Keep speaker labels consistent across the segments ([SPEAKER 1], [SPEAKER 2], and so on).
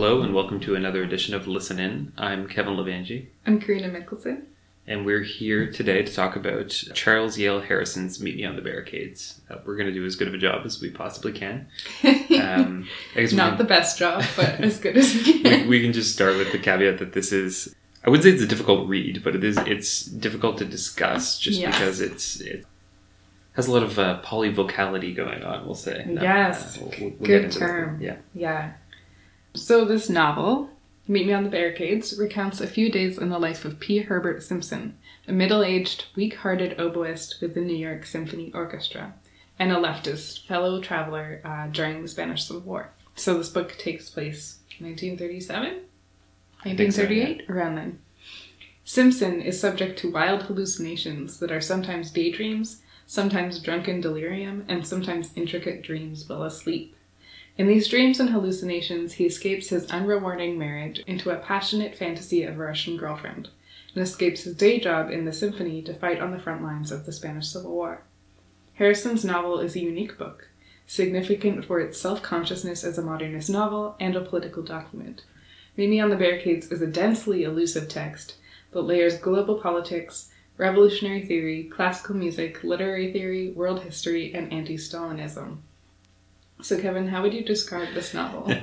[SPEAKER 1] Hello and welcome to another edition of Listen In. I'm Kevin Levangie,
[SPEAKER 2] I'm Karina Mickelson.
[SPEAKER 1] and we're here today to talk about Charles Yale Harrison's Meet Me on the Barricades. Uh, we're going to do as good of a job as we possibly can. Um,
[SPEAKER 2] Not
[SPEAKER 1] can-
[SPEAKER 2] the best job, but as good as we
[SPEAKER 1] we,
[SPEAKER 2] can.
[SPEAKER 1] we can just start with the caveat that this is I would say it's a difficult read, but it is it's difficult to discuss just
[SPEAKER 2] Yes.
[SPEAKER 1] because it's it has a lot of uh, polyvocality going on. We'll say
[SPEAKER 2] Yes.
[SPEAKER 1] uh, we'll- we'll-
[SPEAKER 2] Good
[SPEAKER 1] that.
[SPEAKER 2] term.
[SPEAKER 1] Yeah,
[SPEAKER 2] Yeah. So this novel, Meet Me on the Barricades, recounts a few days in the life of P. Herbert Simpson, a middle-aged, weak-hearted oboist with the New York Symphony Orchestra, and a leftist fellow traveler uh, during the Spanish Civil War. So this book takes place 1937,
[SPEAKER 1] think so,
[SPEAKER 2] 1938, around then. Simpson is subject to wild hallucinations that are sometimes daydreams, sometimes drunken delirium, and sometimes intricate dreams while asleep. In these dreams and hallucinations, he escapes his unrewarding marriage into a passionate fantasy of a Russian girlfriend, and escapes his day job in the symphony to fight on the front lines of the Spanish Civil War. Harrison's novel is a unique book, significant for its self consciousness as a modernist novel and a political document. Meet Me on the Barricades is a densely elusive text that layers global politics, revolutionary theory, classical music, literary theory, world history, and anti Stalinism. So, Kevin, how would you describe this novel?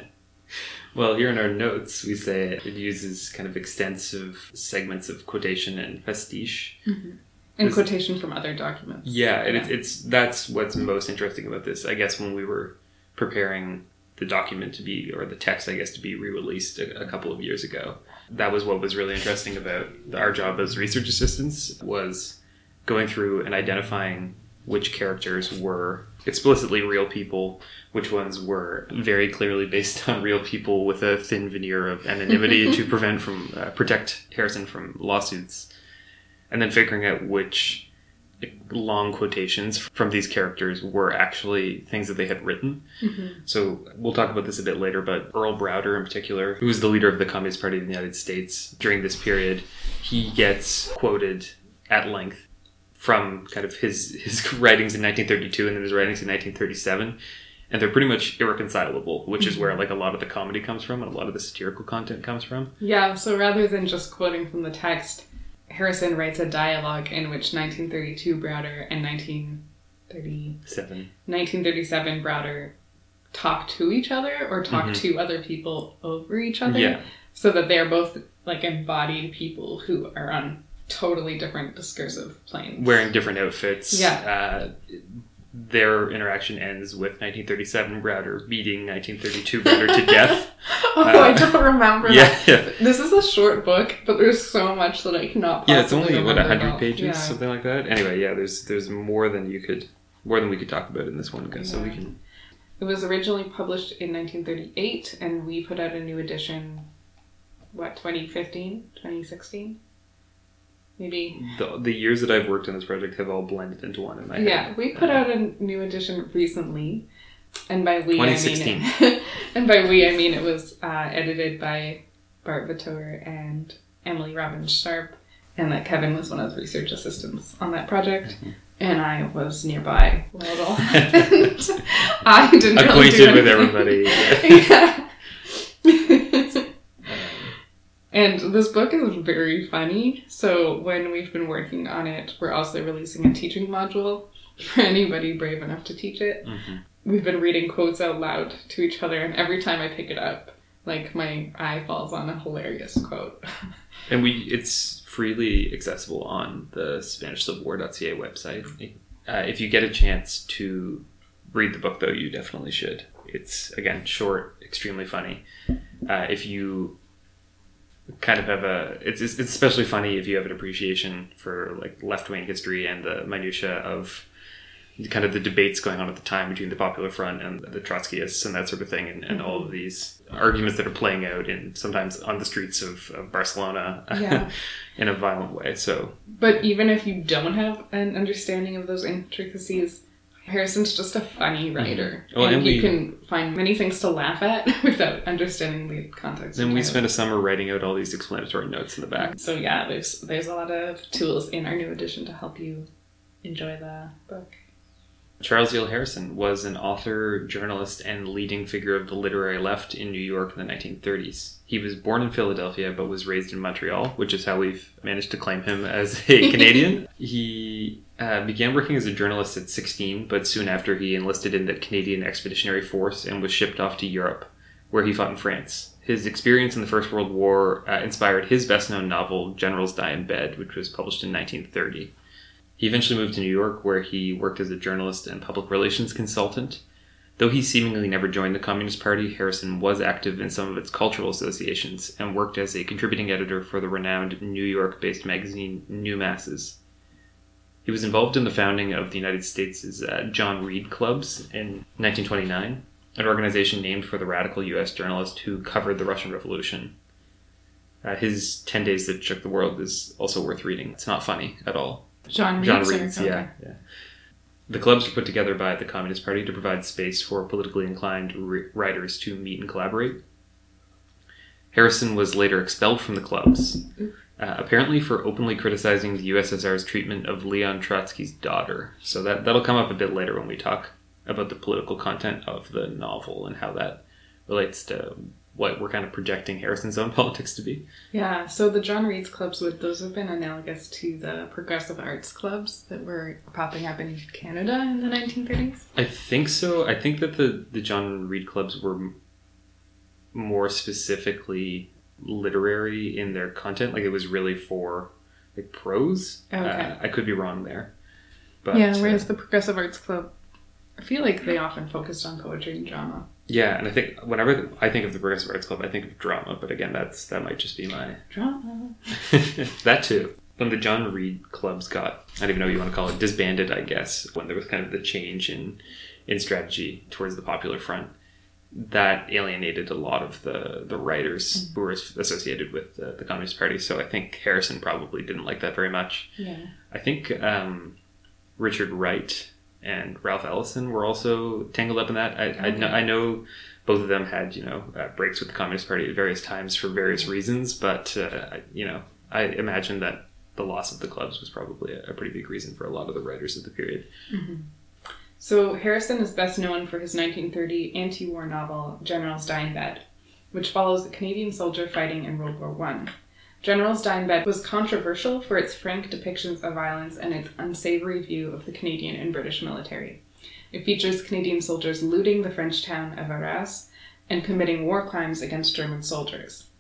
[SPEAKER 1] Well, here in our notes, we say it uses kind of extensive segments of quotation and pastiche. Mm-hmm.
[SPEAKER 2] In
[SPEAKER 1] Is-
[SPEAKER 2] quotation from other documents.
[SPEAKER 1] Yeah, and It's, it's that's what's most interesting about this. I guess when we were preparing the document to be, or the text, I guess, to be re-released a, a couple of years ago, that was what was really interesting about our job as research assistants was going through and identifying which characters were explicitly real people, which ones were very clearly based on real people with a thin veneer of anonymity to prevent from uh, protect Harrison from lawsuits, and then figuring out which long quotations from these characters were actually things that they had written. So we'll talk about this a bit later, but Earl Browder in particular, who was the leader of the Communist Party of the United States during this period, he gets quoted at length from kind of his his writings in 1932 and then his writings in 1937 and they're pretty much irreconcilable which is where like a lot of the comedy comes from and a lot of the satirical content comes from
[SPEAKER 2] Yeah, so rather than just quoting from the text, Harrison writes a dialogue in which 1932 Browder and 1930,
[SPEAKER 1] seven
[SPEAKER 2] 1937 Browder talk to each other or talk
[SPEAKER 1] Mhm.
[SPEAKER 2] to other people over each other.
[SPEAKER 1] yeah
[SPEAKER 2] So that they're both like embodied people who are on totally different discursive planes.
[SPEAKER 1] wearing different outfits
[SPEAKER 2] Yeah.
[SPEAKER 1] uh, their interaction ends with 1937 Browder beating 1932 Browder to death
[SPEAKER 2] oh, I
[SPEAKER 1] Uh,
[SPEAKER 2] don't remember
[SPEAKER 1] yeah
[SPEAKER 2] that.
[SPEAKER 1] yeah
[SPEAKER 2] This is a short book, but there's so much that I cannot.
[SPEAKER 1] yeah it's only what
[SPEAKER 2] remember
[SPEAKER 1] 100
[SPEAKER 2] all.
[SPEAKER 1] pages
[SPEAKER 2] Yeah.
[SPEAKER 1] something like that anyway yeah there's there's more than you could more than we could talk about in this one so we can
[SPEAKER 2] It was originally published in 1938, and we put out a new edition. What 2015, 2016, maybe.
[SPEAKER 1] the, the years that I've worked on this project have all blended into one in my head.
[SPEAKER 2] Yeah, we put out a new edition recently, and by we I mean
[SPEAKER 1] 2016.
[SPEAKER 2] and by we I mean it was uh, edited by Bart Vautour and Emily Robins Sharpe, and that Kevin was one of the research assistants on that project.
[SPEAKER 1] Mm-hmm.
[SPEAKER 2] And I was nearby while it all happened. I didn't really
[SPEAKER 1] acquainted
[SPEAKER 2] do
[SPEAKER 1] with everybody.
[SPEAKER 2] yeah. And this book is very funny. So when we've been working on it, we're also releasing a teaching module for anybody brave enough to teach it.
[SPEAKER 1] Mhm.
[SPEAKER 2] We've been reading quotes out loud to each other, and every time I pick it up, like my eye falls on a hilarious quote.
[SPEAKER 1] And we it's freely accessible on the SpanishCivilWar.ca website. Uh, if you get a chance to read the book, though, you definitely should. It's again short, extremely funny. Uh, if you kind of have a, it's it's especially funny if you have an appreciation for like left wing history and the minutia of kind of the debates going on at the time between the Popular Front and the Trotskyists and that sort of thing, and, and all of mm-hmm. these arguments that are playing out in sometimes on the streets of, of Barcelona
[SPEAKER 2] Yeah.
[SPEAKER 1] in a violent way. So
[SPEAKER 2] But even if you don't have an understanding of those intricacies, Harrison's just a funny mm-hmm. writer.
[SPEAKER 1] Well,
[SPEAKER 2] and,
[SPEAKER 1] and
[SPEAKER 2] you can find many things to laugh at without understanding the context.
[SPEAKER 1] then we spent a summer writing out all these explanatory notes in the back.
[SPEAKER 2] So yeah, there's there's a lot of tools in our new edition to help you enjoy the book.
[SPEAKER 1] Charles Yale Harrison was an author, journalist, and leading figure of the literary left in New York in the 1930s. He was born in Philadelphia but was raised in Montreal, which is how we've managed to claim him as a Canadian. he uh, began working as a journalist at 16, but soon after he enlisted in the Canadian Expeditionary Force and was shipped off to Europe, where he fought in France. His experience in the First World War uh, inspired his best known novel, Generals Die in Bed, which was published in 1930. He eventually moved to New York, where he worked as a journalist and public relations consultant. Though he seemingly never joined the Communist Party, Harrison was active in some of its cultural associations and worked as a contributing editor for the renowned New York based magazine New Masses. He was involved in the founding of the United States' uh, John Reed Clubs in 1929, an organization named for the radical U.S. journalist who covered the Russian Revolution. Uh, his 10 Days That Shook the World is also worth reading. It's not funny at all.
[SPEAKER 2] John Reed.
[SPEAKER 1] John Reed's, yeah, yeah. The clubs were put together by the Communist Party to provide space for politically inclined writers to meet and collaborate. Harrison was later expelled from the clubs, uh, apparently for openly criticizing the USSR's treatment of Leon Trotsky's daughter. So that that'll come up a bit later when we talk about the political content of the novel and how that relates to what we're kind of projecting Harrison's own politics to be.
[SPEAKER 2] Yeah, so the John Reed's clubs would those have been analogous to the progressive arts clubs that were popping up in Canada in the 1930s.
[SPEAKER 1] I think so. I think that the the John Reed clubs were more specifically literary in their content. Like it was really for like prose. Okay. Uh, I could be wrong there.
[SPEAKER 2] But, yeah, whereas uh, the progressive arts club, I feel like they often focused on poetry and drama.
[SPEAKER 1] Yeah, and I think whenever I think of the Progressive Arts Club, I think of drama. But again, that's that might just be my
[SPEAKER 2] drama.
[SPEAKER 1] that too. When the John Reed clubs got, I don't even know what you want to call it, disbanded, I guess, when there was kind of the change in in strategy towards the Popular Front, that alienated a lot of the the writers mm-hmm. who were associated with the, the, Communist Party. So I think Harrison probably didn't like that very much.
[SPEAKER 2] Yeah.
[SPEAKER 1] I think um, Richard Wright and Ralph Ellison were also tangled up in that. I, okay. I, know, I know both of them had you know uh, breaks with the Communist Party at various times for various mm-hmm. reasons, but uh, you know I imagine that the loss of the clubs was probably a, a pretty big reason for a lot of the writers of the period.
[SPEAKER 2] Mm-hmm. So Harrison is best known for his 1930 anti-war novel Generals in Bed, which follows a Canadian soldier fighting in World War I. Generals in Bed was controversial for its frank depictions of violence and its unsavory view of the Canadian and British military. It features Canadian soldiers looting the French town of Arras and committing war crimes against German soldiers.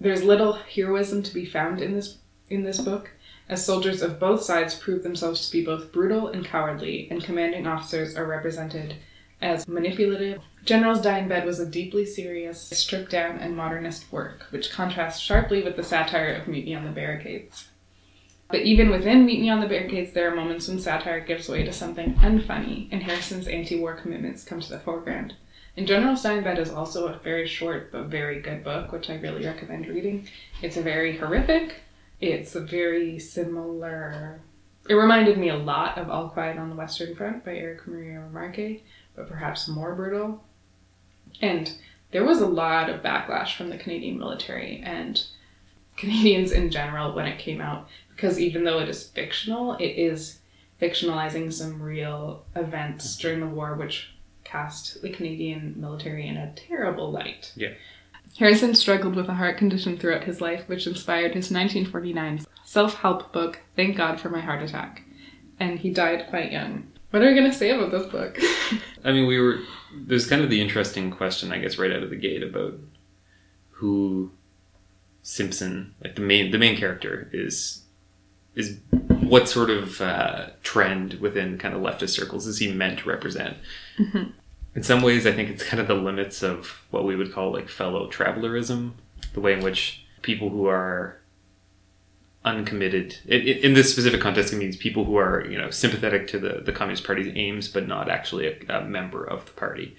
[SPEAKER 2] There's little heroism to be found in this in this book, as soldiers of both sides prove themselves to be both brutal and cowardly, and commanding officers are represented as manipulative. Generals Die in Bed was a deeply serious, stripped down, and modernist work, which contrasts sharply with the satire of Meet Me on the Barricades. But even within Meet Me on the Barricades, there are moments when satire gives way to something unfunny, and Harrison's anti war commitments come to the foreground. And Generals Die in Bed is also a very short but very good book, which I really recommend reading. It's a very horrific, it's a very similar. It reminded me a lot of All Quiet on the Western Front by Erich Maria Remarque, but perhaps more brutal. And there was a lot of backlash from the Canadian military and Canadians in general when it came out, because even though it is fictional, it is fictionalizing some real events during the war, which cast the Canadian military in a terrible light.
[SPEAKER 1] Yeah.
[SPEAKER 2] Harrison struggled with a heart condition throughout his life, which inspired his 1949 self help book, Thank God for My Heart Attack. And he died quite young. What are we going to say about this book?
[SPEAKER 1] I mean, we were. There's kind of the interesting question, I guess, right out of the gate about who Simpson, like the main the main character, is is what sort of uh, trend within kind of leftist circles is he meant to represent? Mm-hmm. In some ways, I think it's kind of the limits of what we would call like fellow travelerism, the way in which people who are uncommitted. It, it, in this specific context, it means people who are you know sympathetic to the, the Communist Party's aims, but not actually a, a member of the party.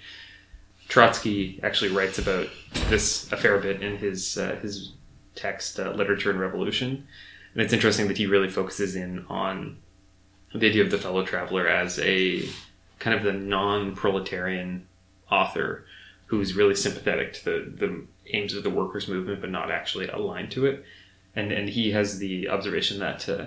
[SPEAKER 1] Trotsky actually writes about this a fair bit in his uh, his text uh, "Literature and Revolution," and it's interesting that he really focuses in on the idea of the fellow traveler as a kind of the non-proletarian author who's really sympathetic to the, the aims of the workers' movement, but not actually aligned to it and and he has the observation that uh,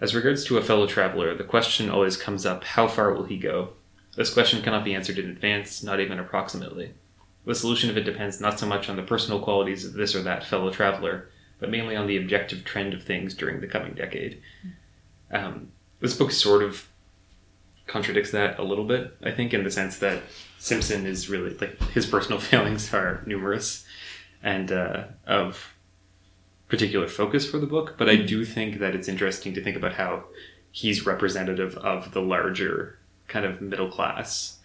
[SPEAKER 1] as regards to a fellow traveler, the question always comes up: how far will he go? This question cannot be answered in advance, not even approximately. The solution of it depends not so much on the personal qualities of this or that fellow traveler, but mainly on the objective trend of things during the coming decade. Um, this book is sort of contradicts that a little bit, I think, in the sense that Simpson is really like his personal failings are numerous and uh, of particular focus for the book, but I do think that it's interesting to think about how he's representative of the larger kind of middle class,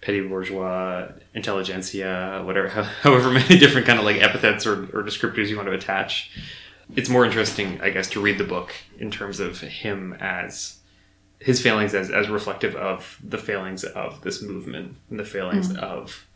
[SPEAKER 1] petty bourgeois, intelligentsia, whatever, however many different kind of like epithets or, or descriptors you want to attach. It's more interesting, I guess, to read the book in terms of him as his failings as, as reflective of the failings of this movement and the failings mm-hmm. of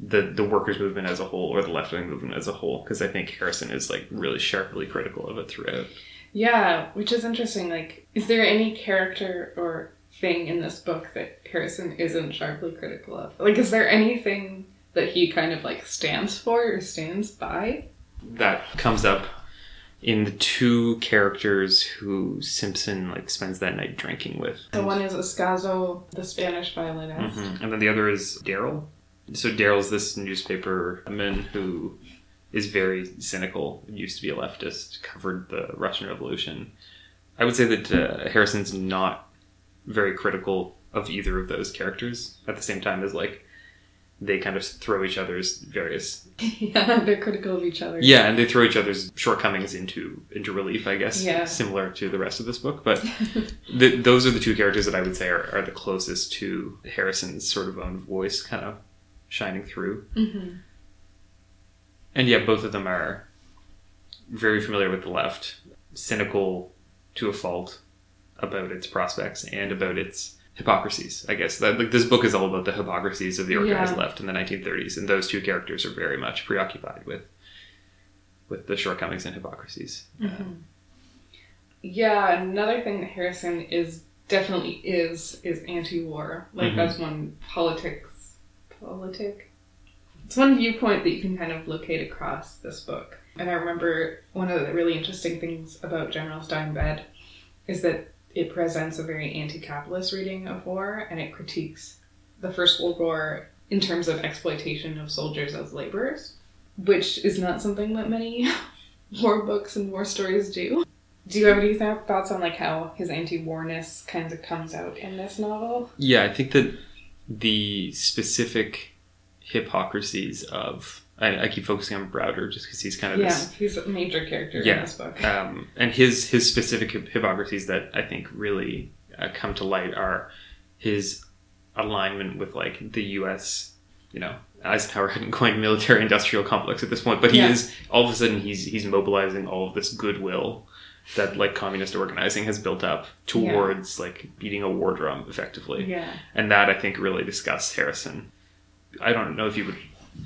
[SPEAKER 1] the the workers movement as a whole or the left wing movement as a whole because I think Harrison is like really sharply critical of it throughout.
[SPEAKER 2] Yeah, which is interesting. Like, is there any character or thing in this book that Harrison isn't sharply critical of? Like, is there anything that he kind of like stands for or stands by?
[SPEAKER 1] That comes up in the two characters who Simpson like spends that night drinking with.
[SPEAKER 2] The one is Escazo, the Spanish violinist.
[SPEAKER 1] Mhm. And then the other is Daryl. So Daryl's this newspaperman who is very cynical. Used to be a leftist, covered the Russian Revolution. I would say that uh, Harrison's not very critical of either of those characters. At the same time as like they kind of throw each other's various
[SPEAKER 2] yeah, they're critical of each other.
[SPEAKER 1] yeah, and they throw each other's shortcomings into into relief. I guess
[SPEAKER 2] Yeah.
[SPEAKER 1] similar to the rest of this book, but the, those are the two characters that I would say are, are the closest to Harrison's sort of own voice, kind of shining through.
[SPEAKER 2] hmm
[SPEAKER 1] And yeah, both of them are very familiar with the left, cynical to a fault about its prospects and about its hypocrisies. I guess that like this book is all about the hypocrisies of the organized
[SPEAKER 2] Yeah.
[SPEAKER 1] left in the 1930s, and those two characters are very much preoccupied with with the shortcomings and hypocrisies.
[SPEAKER 2] Yeah, another thing that Harrison is definitely is is anti-war. Like
[SPEAKER 1] Mhm.
[SPEAKER 2] that's one politics politic. It's one viewpoint that you can kind of locate across this book. And I remember one of the really interesting things about Generals Die in Bed is that it presents a very anti-capitalist reading of war and it critiques the First World War in terms of exploitation of soldiers as laborers, which is not something that many war books and war stories do. Do you have any th- thoughts on like how his anti-warness kind of comes out in this novel?
[SPEAKER 1] Yeah, I think that the specific hypocrisies of I, I keep focusing on Browder just because he's kind of
[SPEAKER 2] Yeah,
[SPEAKER 1] this
[SPEAKER 2] he's a major character in this book.
[SPEAKER 1] um, and his his specific hyp- hypocrisies that I think really uh, come to light are his alignment with like the U.S. You know, Eisenhower hadn't coined military-industrial complex at this point, but he
[SPEAKER 2] Yeah.
[SPEAKER 1] is all of a sudden he's he's mobilizing all of this goodwill that like communist organizing has built up towards like beating a war drum effectively
[SPEAKER 2] Yeah.
[SPEAKER 1] and that I think really disgusts Harrison. I don't know if he would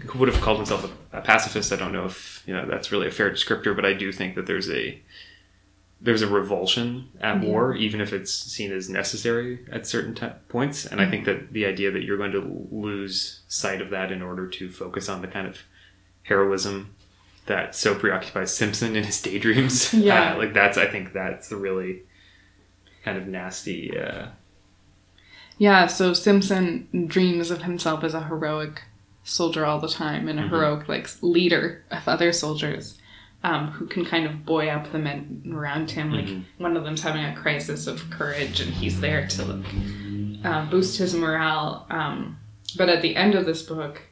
[SPEAKER 1] who would have called himself a, a pacifist. I don't know if you know that's really a fair descriptor, but I do think that there's a there's a revulsion at war, even if it's seen as necessary at certain t- points. And I think that the idea that you're going to lose sight of that in order to focus on the kind of heroism that so preoccupies Simpson in his daydreams,
[SPEAKER 2] Yeah.
[SPEAKER 1] uh, like that's I think that's the really kind of nasty. Uh,
[SPEAKER 2] Yeah, so Simpson dreams of himself as a heroic soldier all the time and a
[SPEAKER 1] Mhm.
[SPEAKER 2] heroic like leader of other soldiers um, who can kind of buoy up the men around him. Like
[SPEAKER 1] Mhm.
[SPEAKER 2] one of them's having a crisis of courage and he's there to like, um, boost his morale. Um, but at the end of this book,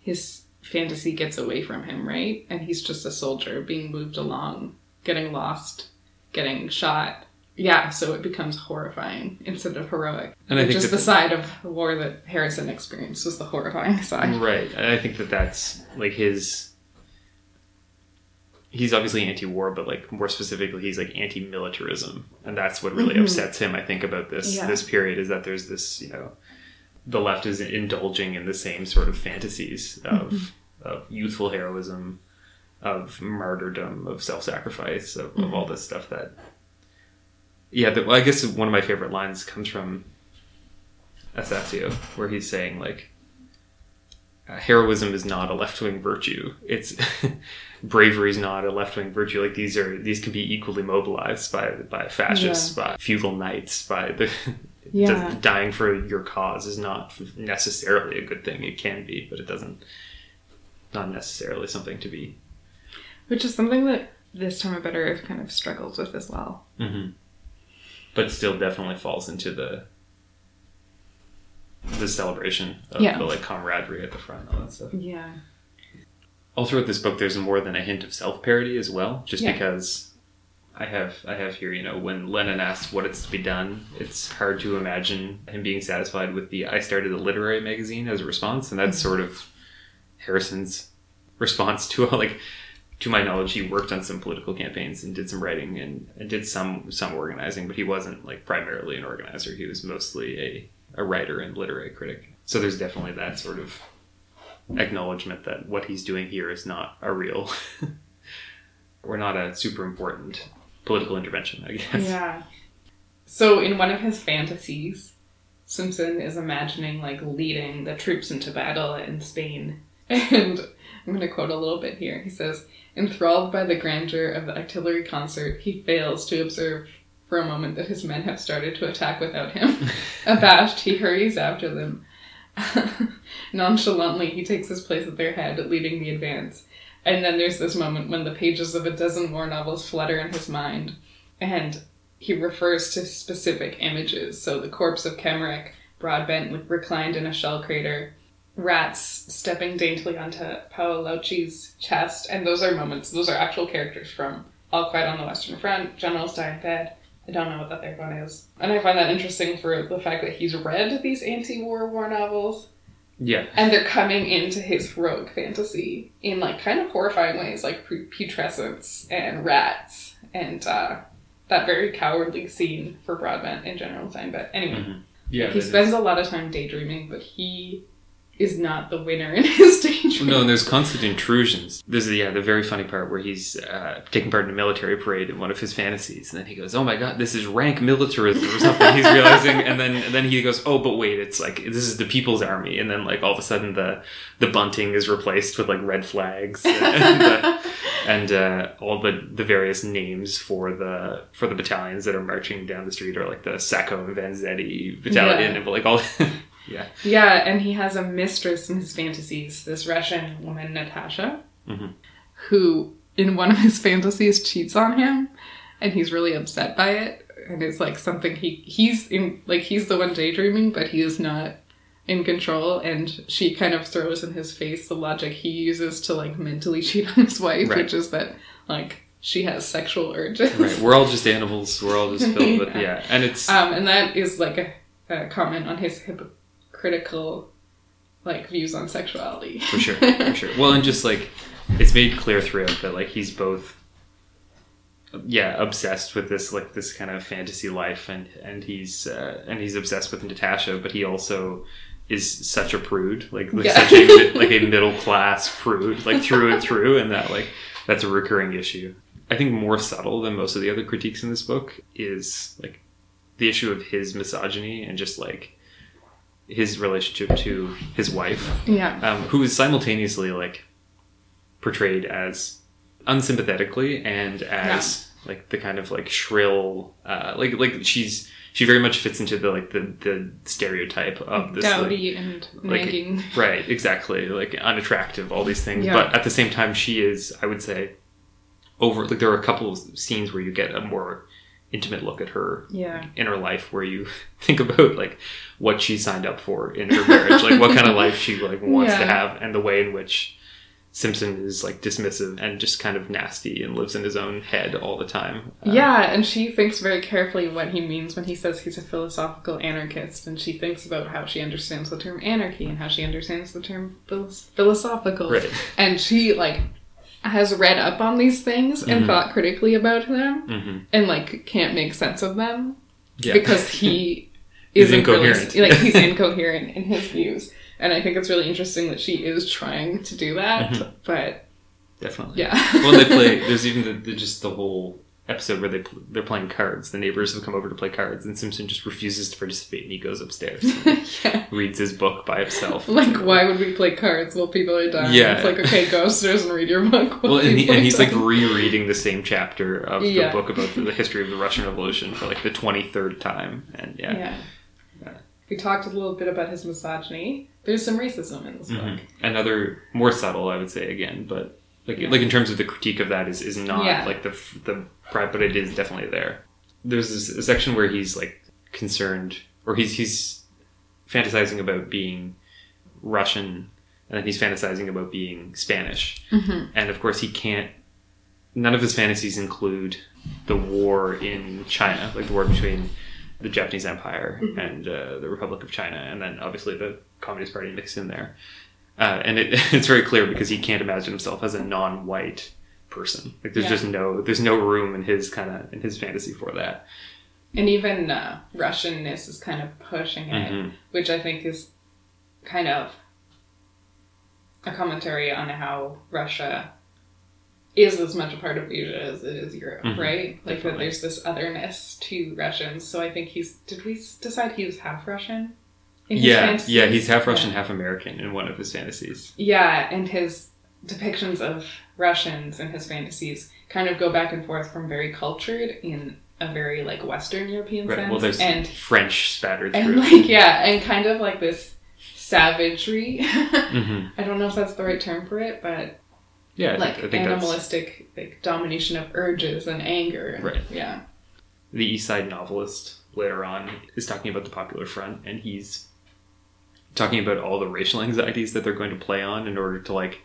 [SPEAKER 2] his fantasy gets away from him, right? And he's just a soldier being moved along, getting lost, getting shot. Yeah, so it becomes horrifying instead of heroic.
[SPEAKER 1] And I think that
[SPEAKER 2] the side of war that Harrison experienced was the horrifying side.
[SPEAKER 1] Right. And I think that that's like his. He's obviously anti-war, but like more specifically, he's like anti-militarism, and that's what really
[SPEAKER 2] Mhm.
[SPEAKER 1] upsets him. I think about this
[SPEAKER 2] Yeah.
[SPEAKER 1] this period is that there's this, you know, the left is indulging in the same sort of fantasies of
[SPEAKER 2] Mm-hmm.
[SPEAKER 1] of youthful heroism, of martyrdom, of self-sacrifice, of, of all this stuff that. Yeah, the, well, I guess one of my favorite lines comes from Asasio, where he's saying like, uh, heroism is not a left wing virtue. It's bravery is not a left wing virtue. Like these are these can be equally mobilized by by fascists, by feudal knights, by the
[SPEAKER 2] Yeah.
[SPEAKER 1] dying for your cause is not necessarily a good thing. It can be, but it doesn't. Not necessarily something to be.
[SPEAKER 2] Which is something that this time of Better kind of struggles with as well.
[SPEAKER 1] Mm-hmm. But still, definitely falls into the the celebration of
[SPEAKER 2] Yeah.
[SPEAKER 1] the like camaraderie at the front, and all that stuff.
[SPEAKER 2] Yeah.
[SPEAKER 1] all throughout this book there's more than a hint of self-parody as well just
[SPEAKER 2] Yeah.
[SPEAKER 1] because i have i have here you know when lenin asks what it's to be done it's hard to imagine him being satisfied with the i started a literary magazine as a response and that's mm-hmm. sort of harrison's response to like to my knowledge he worked on some political campaigns and did some writing and, and did some some organizing but he wasn't like primarily an organizer he was mostly a, a writer and literary critic so there's definitely that sort of acknowledgement that what he's doing here is not a real or not a super important political intervention, I guess.
[SPEAKER 2] Yeah. So in one of his fantasies, Simpson is imagining like leading the troops into battle in Spain. And I'm going to quote a little bit here. He says, Enthralled by the grandeur of the artillery concert, he fails to observe for a moment that his men have started to attack without him. Abashed, he hurries after them. Nonchalantly, he takes his place at their head, leading the advance. And then there's this moment when the pages of a dozen war novels flutter in his mind, and he refers to specific images. So the corpse of Kemmerich, Broadbent reclined in a shell crater, rats stepping daintily onto Paolauchi's chest, and those are moments, those are actual characters from All Quiet on the Western Front, Generals Die in Bed. I don't know what that third one is. And I find that interesting for the fact that he's read these anti-war war novels
[SPEAKER 1] Yeah.
[SPEAKER 2] and they're coming into his rogue fantasy in like kind of horrifying ways, like putrescence and rats and uh, that very cowardly scene for Broadbent in General Time. But anyway,
[SPEAKER 1] Mhm. Yeah.
[SPEAKER 2] he spends
[SPEAKER 1] is-
[SPEAKER 2] a lot of time daydreaming, but he is not the winner in his daydream.
[SPEAKER 1] No, and there's constant intrusions. There's yeah, the very funny part where he's uh, taking part in a military parade in one of his fantasies, and then he goes, "Oh my god, this is rank militarism or something." he's realizing, and then and then he goes, "Oh, but wait, it's like this is the People's Army," and then like all of a sudden the the bunting is replaced with like red flags and, uh, and uh, all the the various names for the for the battalions that are marching down the street are like the Sacco and Vanzetti battalion,
[SPEAKER 2] Yeah.
[SPEAKER 1] and like all yeah.
[SPEAKER 2] Yeah, and he has a mistress in his fantasies, this Russian woman, Natasha,
[SPEAKER 1] Mhm.
[SPEAKER 2] who in one of his fantasies cheats on him, and he's really upset by it. And it's like something he he's in like he's the one daydreaming, but he is not in control. And she kind of throws in his face the logic he uses to like mentally cheat on his wife,
[SPEAKER 1] Right.
[SPEAKER 2] which is that like she has sexual urges.
[SPEAKER 1] Right, we're all just animals. We're all just filled with
[SPEAKER 2] Yeah.
[SPEAKER 1] yeah, and it's
[SPEAKER 2] Um, and that is like a, a comment on his hypocritical like views on sexuality.
[SPEAKER 1] for sure, for sure. Well, and just like it's made clear throughout that like he's both, yeah, obsessed with this like this kind of fantasy life, and and he's uh, and he's obsessed with Natasha, but he also is such a prude, like, like
[SPEAKER 2] Yeah.
[SPEAKER 1] such a like a middle class prude, like through and through, and that like that's a recurring issue. I think more subtle than most of the other critiques in this book is like the issue of his misogyny and just like his relationship to his wife
[SPEAKER 2] Yeah.
[SPEAKER 1] um, who is simultaneously like portrayed as unsympathetically and as like the kind of like shrill uh, like like she's she very much fits into the like the the stereotype of this like,
[SPEAKER 2] Dowdy and
[SPEAKER 1] like-
[SPEAKER 2] nagging.
[SPEAKER 1] right exactly like unattractive all these things
[SPEAKER 2] Yeah.
[SPEAKER 1] but at the same time she is i would say over like there are a couple of scenes where you get a more intimate look at her
[SPEAKER 2] Yeah.
[SPEAKER 1] inner life where you think about like what she signed up for in her marriage like what kind of life she like wants to have and the way in which simpson is like dismissive and just kind of nasty and lives in his own head all the time Uh,
[SPEAKER 2] Yeah, and she thinks very carefully what he means when he says he's a philosophical anarchist, and she thinks about how she understands the term anarchy and how she understands the term philosophical.
[SPEAKER 1] right
[SPEAKER 2] And she like has read up on these things and
[SPEAKER 1] Mhm.
[SPEAKER 2] thought critically about them,
[SPEAKER 1] hmm
[SPEAKER 2] and like can't make sense of them
[SPEAKER 1] yeah
[SPEAKER 2] because he really-
[SPEAKER 1] incoherent.
[SPEAKER 2] like he's incoherent in his views. And I think it's really interesting that she is trying to do that,
[SPEAKER 1] Mhm.
[SPEAKER 2] but
[SPEAKER 1] definitely
[SPEAKER 2] yeah.
[SPEAKER 1] well they play there's even the, the just the whole episode where they pl- they're playing cards the neighbors have come over to play cards and simpson just refuses to participate and he goes upstairs
[SPEAKER 2] yeah.
[SPEAKER 1] reads his book by himself
[SPEAKER 2] Like, why would we play cards while people are dying?
[SPEAKER 1] Yeah.
[SPEAKER 2] It's like, okay, go upstairs and read your book.
[SPEAKER 1] Well, and, he, and he's like rereading the same chapter of
[SPEAKER 2] Yeah.
[SPEAKER 1] the book about the, the history of the Russian Revolution for like the twenty third time, and yeah,
[SPEAKER 2] yeah. we talked a little bit about his misogyny. There's some racism in this
[SPEAKER 1] Mhm.
[SPEAKER 2] book.
[SPEAKER 1] Another more subtle, I would say again, but like
[SPEAKER 2] Yeah.
[SPEAKER 1] like in terms of the critique of that is is not
[SPEAKER 2] Yeah.
[SPEAKER 1] like the the pride, but it is definitely there. There's this, a section where he's like concerned, or he's he's fantasizing about being Russian, and then he's fantasizing about being Spanish,
[SPEAKER 2] Mm-hmm.
[SPEAKER 1] and of course he can't. None of his fantasies include the war in China, like the war between the Japanese Empire
[SPEAKER 2] Mhm.
[SPEAKER 1] and uh, the Republic of China, and then obviously the Communist Party mixed in there. Uh, and it, it's very clear because he can't imagine himself as a non-white person. Like there's
[SPEAKER 2] Yeah.
[SPEAKER 1] just no there's no room in his kind of in his fantasy for that.
[SPEAKER 2] And even uh, Russianness is kind of pushing it,
[SPEAKER 1] Mhm.
[SPEAKER 2] which I think is kind of a commentary on how Russia is as much a part of Asia as it is Europe,
[SPEAKER 1] Mhm.
[SPEAKER 2] right? Like that there's this otherness to Russians. So I think he's. Did we decide he was half Russian?
[SPEAKER 1] Yeah,
[SPEAKER 2] fantasies?
[SPEAKER 1] yeah, he's half Russian,
[SPEAKER 2] Yeah.
[SPEAKER 1] half American in one of his fantasies.
[SPEAKER 2] Yeah, and his depictions of Russians in his fantasies kind of go back and forth from very cultured in a very like Western European
[SPEAKER 1] Right.
[SPEAKER 2] sense,
[SPEAKER 1] Well, there's
[SPEAKER 2] and
[SPEAKER 1] French spattered
[SPEAKER 2] and
[SPEAKER 1] through.
[SPEAKER 2] like yeah, and kind of like this savagery.
[SPEAKER 1] hmm
[SPEAKER 2] I don't know if that's the right term for it, but
[SPEAKER 1] Yeah, I
[SPEAKER 2] like
[SPEAKER 1] think, I think that's
[SPEAKER 2] animalistic like domination of urges and anger. and-
[SPEAKER 1] Right.
[SPEAKER 2] Yeah.
[SPEAKER 1] the East Side novelist later on is talking about the Popular Front, and he's talking about all the racial anxieties that they're going to play on in order to like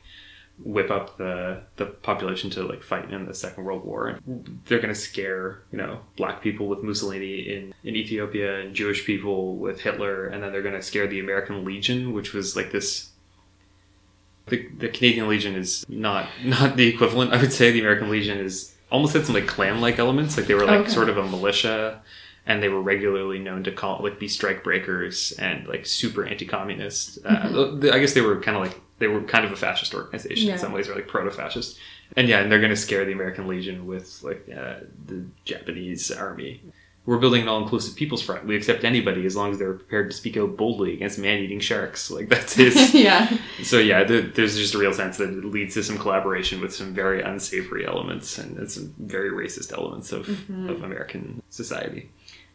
[SPEAKER 1] whip up the the population to like fight in the Second World War. And they're going to scare you know black people with Mussolini in in Ethiopia and Jewish people with Hitler, and then they're going to scare the American Legion, which was like this. The, the Canadian Legion is not not the equivalent. I would say the American Legion is almost had some like Klan like elements. Like they were like
[SPEAKER 2] Okay.
[SPEAKER 1] sort of a militia, and they were regularly known to call like be strike breakers and like super anti communist. Uh, I guess they were kind of like they were kind of a fascist organization
[SPEAKER 2] Yeah.
[SPEAKER 1] in some ways, or like proto fascist. And yeah, and they're going to scare the American Legion with like uh, the Japanese army. We're building an all-inclusive people's front. We accept anybody as long as they're prepared to speak out boldly against man-eating sharks. Like that's his.
[SPEAKER 2] yeah.
[SPEAKER 1] So yeah, th there's just a real sense that it leads to some collaboration with some very unsavory elements and, and some very racist elements of,
[SPEAKER 2] Mhm.
[SPEAKER 1] of American society.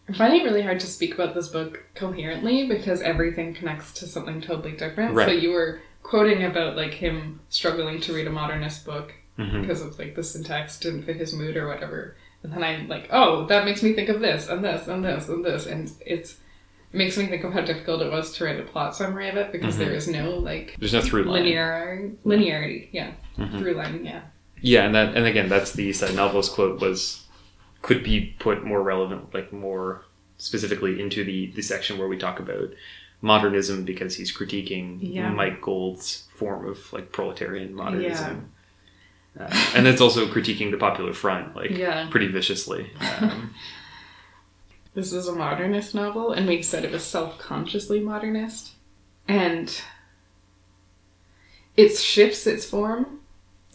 [SPEAKER 2] I'm finding it really hard to speak about this book coherently because everything connects to something totally different.
[SPEAKER 1] Right.
[SPEAKER 2] So you were quoting about like him struggling to read a modernist book
[SPEAKER 1] Mhm.
[SPEAKER 2] because of like the syntax didn't fit his mood or whatever. And then I'm like, oh, that makes me think of this and this and this and this, and it's it makes me think of how difficult it was to write a plot summary of it because
[SPEAKER 1] Mhm.
[SPEAKER 2] there is no like
[SPEAKER 1] There's no through line.
[SPEAKER 2] linear linearity. Yeah,
[SPEAKER 1] Mhm.
[SPEAKER 2] through line. Yeah.
[SPEAKER 1] Yeah, and that and again, that's the side novelist quote was could be put more relevant, like more specifically into the the section where we talk about modernism because he's critiquing
[SPEAKER 2] Yeah.
[SPEAKER 1] Mike Gold's form of like proletarian modernism. Uh, and it's also critiquing the Popular Front, like
[SPEAKER 2] Yeah.
[SPEAKER 1] pretty viciously. Um,
[SPEAKER 2] This is a modernist novel, and we've said it was self consciously modernist. And it shifts its form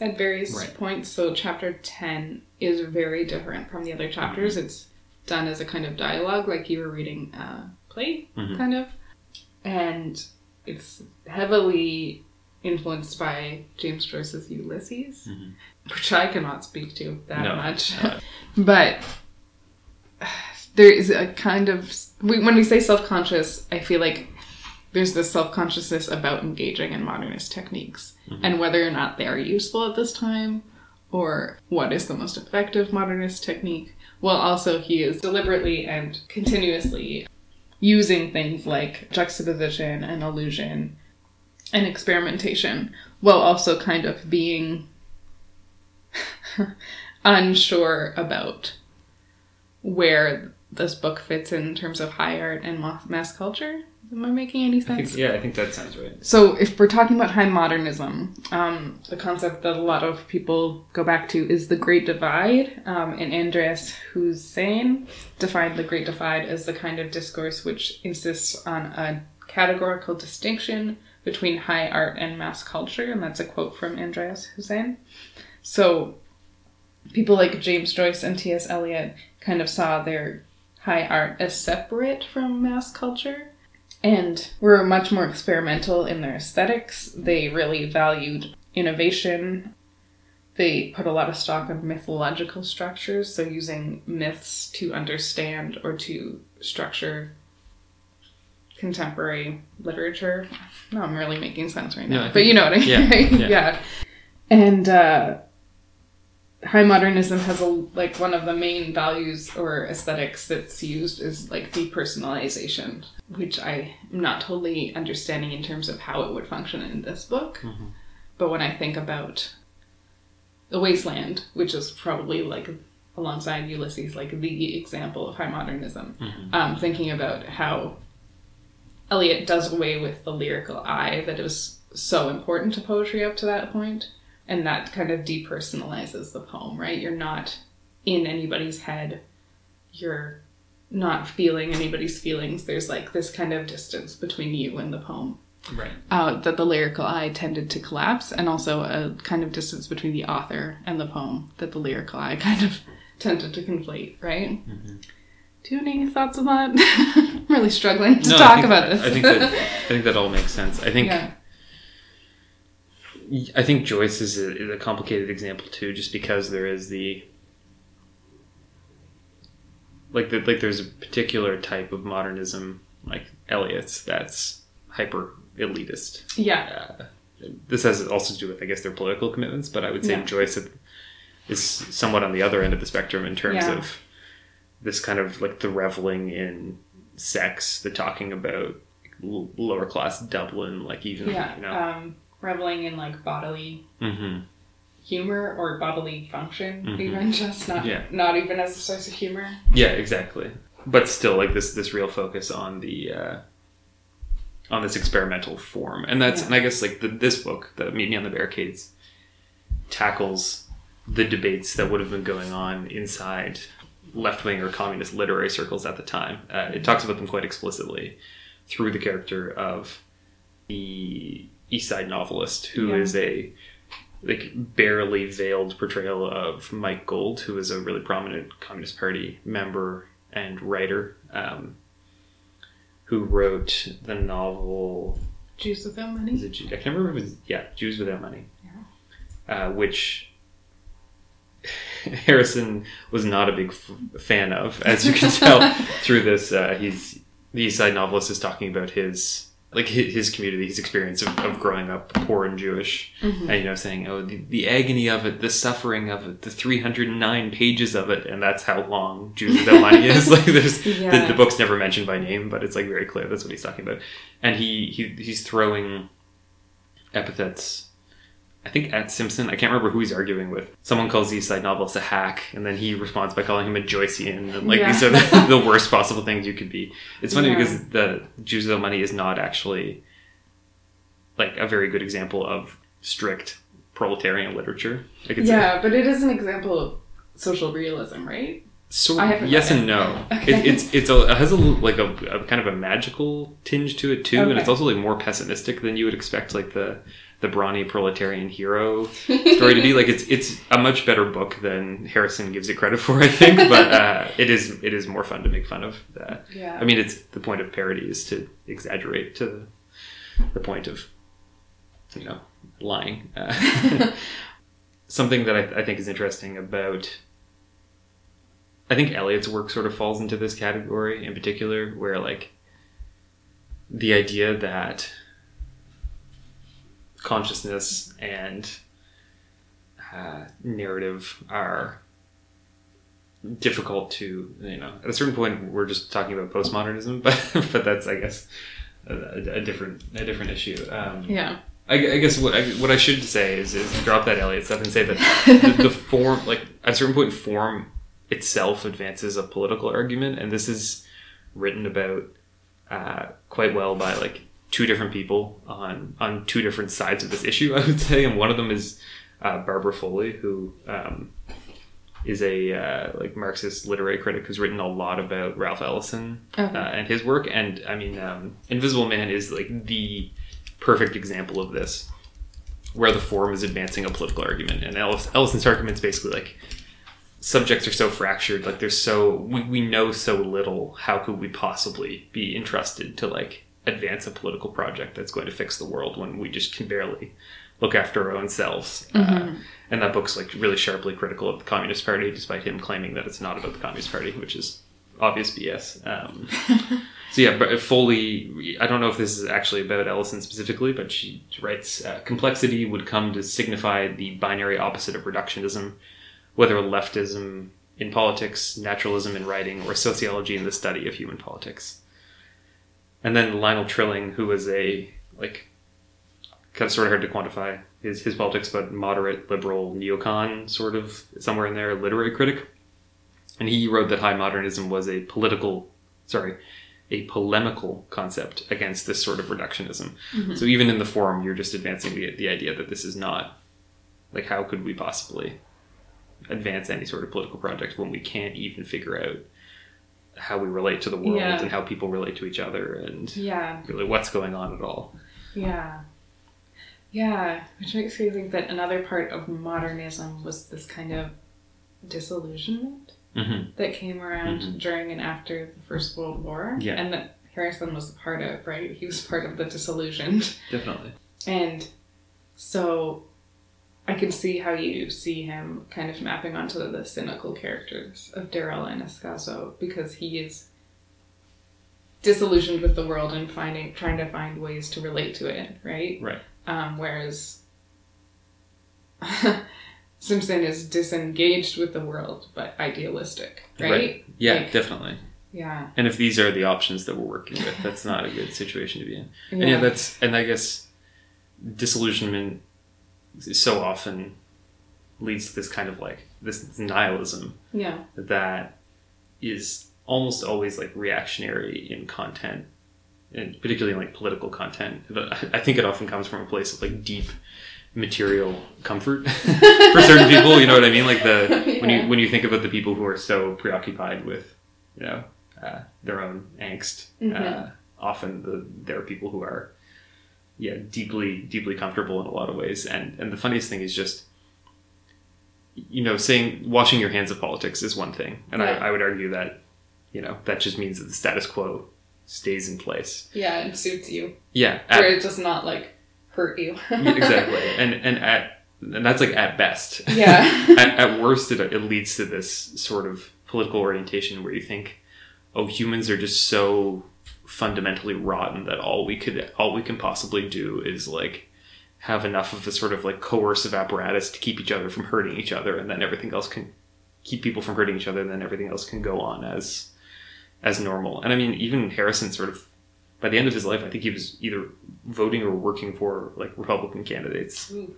[SPEAKER 2] at various
[SPEAKER 1] Right.
[SPEAKER 2] points. So, chapter 10 is very different from the other
[SPEAKER 1] Mm-hmm.
[SPEAKER 2] chapters. It's done as a kind of dialogue, like you were reading a play,
[SPEAKER 1] Mhm.
[SPEAKER 2] kind of. And it's heavily influenced by James Joyce's Ulysses,
[SPEAKER 1] Mhm.
[SPEAKER 2] which I cannot speak to that
[SPEAKER 1] No.
[SPEAKER 2] much.
[SPEAKER 1] Uh,
[SPEAKER 2] but there is a kind of when we say self-conscious i feel like there's this self-consciousness about engaging in modernist techniques
[SPEAKER 1] Mhm.
[SPEAKER 2] and whether or not they are useful at this time or what is the most effective modernist technique while also he is deliberately and continuously using things like juxtaposition and illusion and experimentation while also kind of being unsure about where this book fits in terms of high art and mass culture. Am I making any
[SPEAKER 1] I
[SPEAKER 2] sense?
[SPEAKER 1] think, yeah, I think that sounds right.
[SPEAKER 2] So, if we're talking about high modernism, um, the concept that a lot of people go back to is the Great Divide. Um, and Andreas Huyssen defined the Great Divide as the kind of discourse which insists on a categorical distinction between high art and mass culture. And that's a quote from Andreas Huyssen. So, people like James Joyce and T.S. Eliot kind of saw their high art as separate from mass culture and were much more experimental in their aesthetics. They really valued innovation. They put a lot of stock on mythological structures, so using myths to understand or to structure contemporary literature. No, I'm really making sense right now. But you know what I mean.
[SPEAKER 1] yeah, yeah.
[SPEAKER 2] yeah. And uh, high modernism has a like one of the main values or aesthetics that's used is like depersonalization, which I am not totally understanding in terms of how it would function in this book.
[SPEAKER 1] Mhm.
[SPEAKER 2] But when I think about the Waste Land, which is probably like alongside Ulysses, like the example of high modernism,
[SPEAKER 1] Mhm.
[SPEAKER 2] um, thinking about how Eliot does away with the lyrical I that was so important to poetry up to that point, and that kind of depersonalizes the poem, right? You're not in anybody's head, you're not feeling anybody's feelings. There's like this kind of distance between you and the poem.
[SPEAKER 1] Right.
[SPEAKER 2] Uh, that the lyrical I tended to collapse, and also a kind of distance between the author and the poem that the lyrical I kind of tended to conflate, right?
[SPEAKER 1] Mhm.
[SPEAKER 2] Do you have any thoughts on that? I'm really struggling to
[SPEAKER 1] No,
[SPEAKER 2] talk
[SPEAKER 1] think-
[SPEAKER 2] about this.
[SPEAKER 1] I think that I think that all makes sense. I think
[SPEAKER 2] yeah.
[SPEAKER 1] I think Joyce is a, is a complicated example too, just because there is the like the, like there's a particular type of modernism like Eliot's that's hyper elitist.
[SPEAKER 2] Yeah.
[SPEAKER 1] Uh, this has also to do with I guess their political commitments, but I would say
[SPEAKER 2] Yeah.
[SPEAKER 1] Joyce is somewhat on the other end of the spectrum in terms
[SPEAKER 2] Yeah.
[SPEAKER 1] of this kind of like the reveling in sex, the talking about lower class Dublin, like even
[SPEAKER 2] Yeah.
[SPEAKER 1] you know.
[SPEAKER 2] Um, reveling in like bodily
[SPEAKER 1] hmm
[SPEAKER 2] humor or bodily function,
[SPEAKER 1] Mhm.
[SPEAKER 2] even just not
[SPEAKER 1] Yeah.
[SPEAKER 2] not even as a source of humor.
[SPEAKER 1] Yeah, exactly. But still, like this this real focus on the uh, on this experimental form, and that's
[SPEAKER 2] Yeah.
[SPEAKER 1] and I guess like the, this book, the Meet Me on the Barricades, tackles the debates that would have been going on inside left wing or communist literary circles at the time. Uh, it talks about them quite explicitly through the character of the East Side novelist, who is
[SPEAKER 2] Yeah.
[SPEAKER 1] a like barely veiled portrayal of Mike Gold, who is a really prominent Communist Party member and writer, um, who wrote the novel.
[SPEAKER 2] Jews without
[SPEAKER 1] Is
[SPEAKER 2] money.
[SPEAKER 1] it, Ju- I can't remember if it was yeah, Jews Without Money, uh, which Harrison was not a big f- fan of, as you can tell through this. Uh, he's the East Side novelist is talking about his like his, his community, his experience of, of growing up poor and Jewish,
[SPEAKER 2] Mhm.
[SPEAKER 1] and you know saying oh the, the agony of it, the suffering of it, the three hundred and nine pages of it, and that's how long Jews Without Money is. Like there's the, the book's never mentioned by name, but it's like very clear that's what he's talking about, and he, he he's throwing epithets. I think at Simpson, I can't remember who he's arguing with. Someone calls the East Side novelist a hack, and then he responds by calling him a Joycean. And like
[SPEAKER 2] Yeah.
[SPEAKER 1] these are the, the worst possible things you could be. It's funny
[SPEAKER 2] Yeah.
[SPEAKER 1] because the Jews Without Money is not actually like a very good example of strict proletarian literature.
[SPEAKER 2] Yeah, but it is an example of social realism, right?
[SPEAKER 1] sort yes and no.
[SPEAKER 2] Okay.
[SPEAKER 1] It, it's it's a, it has a like a, a kind of a magical tinge to it too, and it's also like more pessimistic than you would expect. Like the the brawny proletarian hero story to be. Like it's it's a much better book than Harrison gives it credit for, I think. But uh, it is it is more fun to make fun of. Uh,
[SPEAKER 2] Yeah.
[SPEAKER 1] I mean, it's the point of parody is to exaggerate to the, the point of you know lying. Uh, something that I, I think is interesting about. I think Eliot's work sort of falls into this category in particular, where like the idea that consciousness and uh, narrative are difficult to you know at a certain point we're just talking about postmodernism but but that's i guess a, a different a different issue um,
[SPEAKER 2] yeah.
[SPEAKER 1] I, I guess what I, what I should say is, is drop that Eliot stuff and say that the, the form, like at a certain point, form itself advances a political argument, and this is written about uh, quite well by like two different people on on two different sides of this issue. I would say, and one of them is uh, Barbara Foley, who um, is a uh, like Marxist literary critic who's written a lot about Ralph Ellison
[SPEAKER 2] Okay.
[SPEAKER 1] uh, and his work. And I mean, um, Invisible Man is like the perfect example of this, where the form is advancing a political argument, and Ellis, Ellison's argument is basically like subjects are so fractured, like there's so we, we know so little. How could we possibly be entrusted to like advance a political project that's going to fix the world when we just can barely look after our own selves? Uh, and that book's like really sharply critical of the Communist Party, despite him claiming that it's not about the Communist Party, which is obvious BS. Um, So yeah, but Foley, I don't know if this is actually about Ellison specifically, but she writes, uh, complexity would come to signify the binary opposite of reductionism, whether leftism in politics, naturalism in writing, or sociology in the study of human politics. And then Lionel Trilling, who was a like kind of sort of hard to quantify his his politics, but moderate liberal neocon sort of somewhere in there, literary critic, and he wrote that high modernism was a political, sorry, a polemical concept against this sort of reductionism. Mm-hmm. So even in the forum, you're just advancing the the idea that this is not like how could we possibly advance any sort of political project when we can't even figure out how we relate to the world
[SPEAKER 2] Yeah.
[SPEAKER 1] and how people relate to each other and
[SPEAKER 2] Yeah.
[SPEAKER 1] really what's going on at all.
[SPEAKER 2] Yeah. Yeah. Which makes me think that another part of modernism was this kind of disillusionment
[SPEAKER 1] Mm-hmm.
[SPEAKER 2] that came around
[SPEAKER 1] Mhm.
[SPEAKER 2] during and after the First World War.
[SPEAKER 1] Yeah.
[SPEAKER 2] And that Harrison was a part of, right? He was part of the disillusioned.
[SPEAKER 1] Definitely.
[SPEAKER 2] And so I can see how you see him kind of mapping onto the, cynical characters of Daryl and Escaso because he is disillusioned with the world and finding trying to find ways to relate to it, right?
[SPEAKER 1] Right.
[SPEAKER 2] Um, whereas Simpson is disengaged with the world but idealistic, right?
[SPEAKER 1] Right. Yeah,
[SPEAKER 2] Like-
[SPEAKER 1] definitely.
[SPEAKER 2] Yeah.
[SPEAKER 1] And if these are the options that we're working with, that's not a good situation to be in. And yeah, that's and I guess disillusionment so often leads to this kind of like this nihilism
[SPEAKER 2] yeah.
[SPEAKER 1] that is almost always like reactionary in content and particularly in like political content but I- think it often comes from a place of like deep material comfort for certain people you know what i mean like the when you when you think about the people who are so preoccupied with you know uh, their own angst uh,
[SPEAKER 2] Mhm.
[SPEAKER 1] often the there are people who are yeah deeply deeply comfortable in a lot of ways and and the funniest thing is just you know saying washing your hands of politics is one thing and
[SPEAKER 2] Yeah.
[SPEAKER 1] I, I would argue that you know that just means that the status quo stays in place
[SPEAKER 2] Yeah, and suits you.
[SPEAKER 1] yeah at-
[SPEAKER 2] Where it does not like hurt you.
[SPEAKER 1] yeah, exactly and and at and that's like at best
[SPEAKER 2] Yeah.
[SPEAKER 1] at, at worst it, it leads to this sort of political orientation where you think oh humans are just so fundamentally rotten that all we could all we can possibly do is like have enough of a sort of like coercive apparatus to keep each other from hurting each other and then everything else can keep people from hurting each other and then everything else can go on as as normal and i mean even harrison sort of by the end of his life i think he was either voting or working for like republican candidates
[SPEAKER 2] Ooh.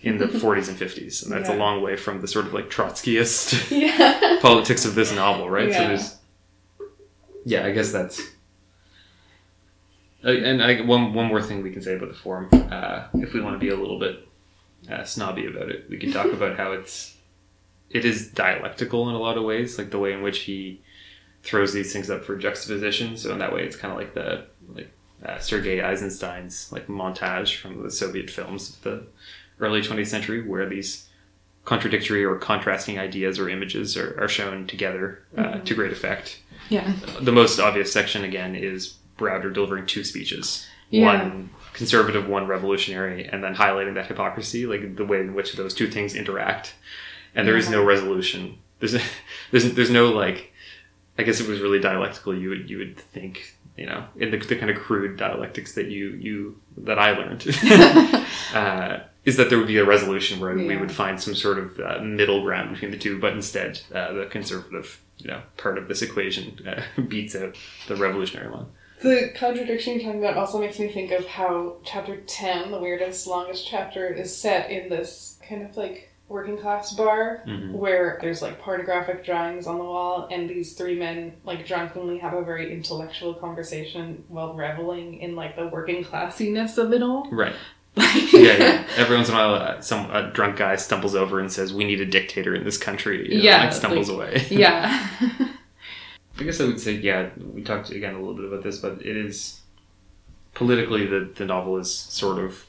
[SPEAKER 1] in the 40s and 50s and that's a long way from the sort of like trotskyist
[SPEAKER 2] yeah.
[SPEAKER 1] politics of this novel right so
[SPEAKER 2] Yeah.
[SPEAKER 1] there's yeah i guess that's and I, one one more thing we can say about the forum, uh, if we want to be a little bit uh, snobby about it, we can talk about how it's it is dialectical in a lot of ways, like the way in which he throws these things up for juxtaposition. So in that way, it's kind of like the like uh, Sergei Eisenstein's like montage from the Soviet films of the early 20th century, where these contradictory or contrasting ideas or images are, are shown together uh, to great effect
[SPEAKER 2] Yeah.
[SPEAKER 1] the most obvious section again is Browder delivering two speeches,
[SPEAKER 2] Yeah.
[SPEAKER 1] one conservative, one revolutionary, and then highlighting that hypocrisy, like the way in which those two things interact. And there is no resolution. There's there's there's no like. I guess it was really dialectical. You would you would think you know in the, the kind of crude dialectics that you you that I learned. Uh, is that there would be a resolution where we would find some sort of uh, middle ground between the two, but instead uh, the conservative, you know, part of this equation uh, beats out the revolutionary one.
[SPEAKER 2] The contradiction you're talking about also makes me think of how chapter 10, the weirdest, longest chapter, is set in this kind of like working class bar
[SPEAKER 1] Mhm.
[SPEAKER 2] where there's like pornographic drawings on the wall, and these three men like drunkenly have a very intellectual conversation while reveling in like the working classiness of it all.
[SPEAKER 1] Right. Yeah, yeah. Every once in a while, uh, some a drunk guy stumbles over and says, "We need a dictator in this country." you know,
[SPEAKER 2] Yeah,
[SPEAKER 1] and stumbles
[SPEAKER 2] like-
[SPEAKER 1] away.
[SPEAKER 2] yeah.
[SPEAKER 1] I guess I would say, yeah, we talked again a little bit about this, but it is politically the the novel is sort of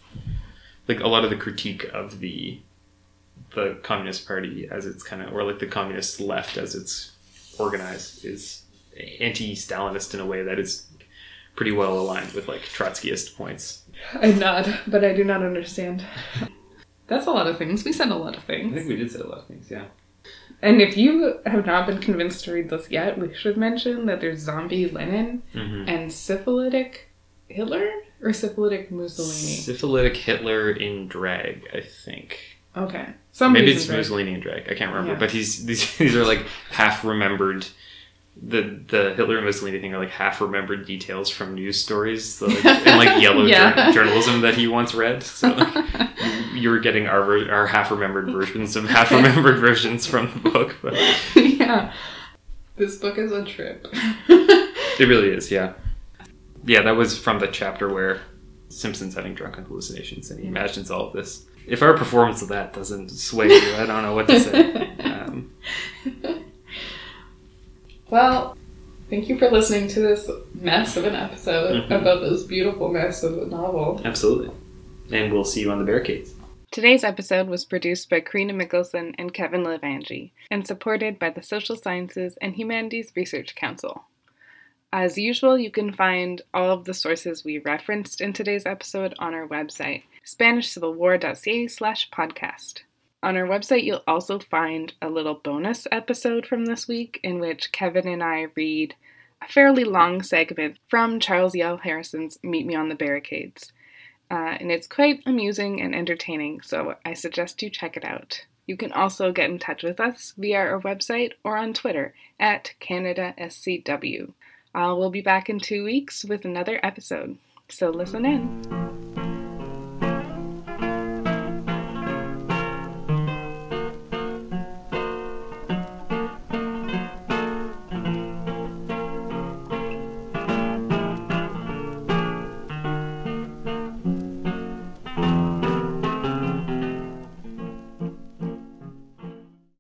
[SPEAKER 1] like a lot of the critique of the the Communist Party as it's kind of or like the communist left as it's organized is anti-Stalinist in a way that is pretty well aligned with like Trotskyist points.
[SPEAKER 2] I nod, but I do not understand. That's a lot of things. We said a lot of things.
[SPEAKER 1] I think we did say a lot of things, yeah.
[SPEAKER 2] And if you have not been convinced to read this yet, we should mention that there's zombie Lenin
[SPEAKER 1] Mhm.
[SPEAKER 2] and syphilitic Hitler or syphilitic Mussolini.
[SPEAKER 1] Syphilitic Hitler in drag, I think.
[SPEAKER 2] Okay, some
[SPEAKER 1] Maybe it's Mussolini in drag. I can't remember.
[SPEAKER 2] Yeah.
[SPEAKER 1] But he's these these are like half remembered. The the Hitler and Mussolini thing are like half remembered details from news stories, so like, and like yellow
[SPEAKER 2] Yeah.
[SPEAKER 1] jour- journalism that he once read. So like, you, you were getting our ver- our half remembered versions of half remembered versions from the book. But
[SPEAKER 2] yeah, this book is a trip.
[SPEAKER 1] it really is, yeah, yeah. That was from the chapter where Simpson's having drunken hallucinations, and he imagines all of this. If our performance of that doesn't sway you, I don't know what to say. Um,
[SPEAKER 2] Well, thank you for listening to this mess of an episode
[SPEAKER 1] Mhm.
[SPEAKER 2] about this beautiful mess of a novel.
[SPEAKER 1] Absolutely. And we'll see you on the barricades.
[SPEAKER 2] Today's episode was produced by Karina Mickelson and Kevin Levangie and supported by the Social Sciences and Humanities Research Council. As usual, you can find all of the sources we referenced in today's episode on our website, SpanishCivilWar.ca slash podcast. On our website, you'll also find a little bonus episode from this week in which Kevin and I read a fairly long segment from Charles Yale Harrison's Meet Me on the Barricades. Uh, and it's quite amusing and entertaining, so I suggest you check it out. You can also get in touch with us via our website or on Twitter at CanadaSCW. Uh, we'll be back in two weeks with another episode, so listen in.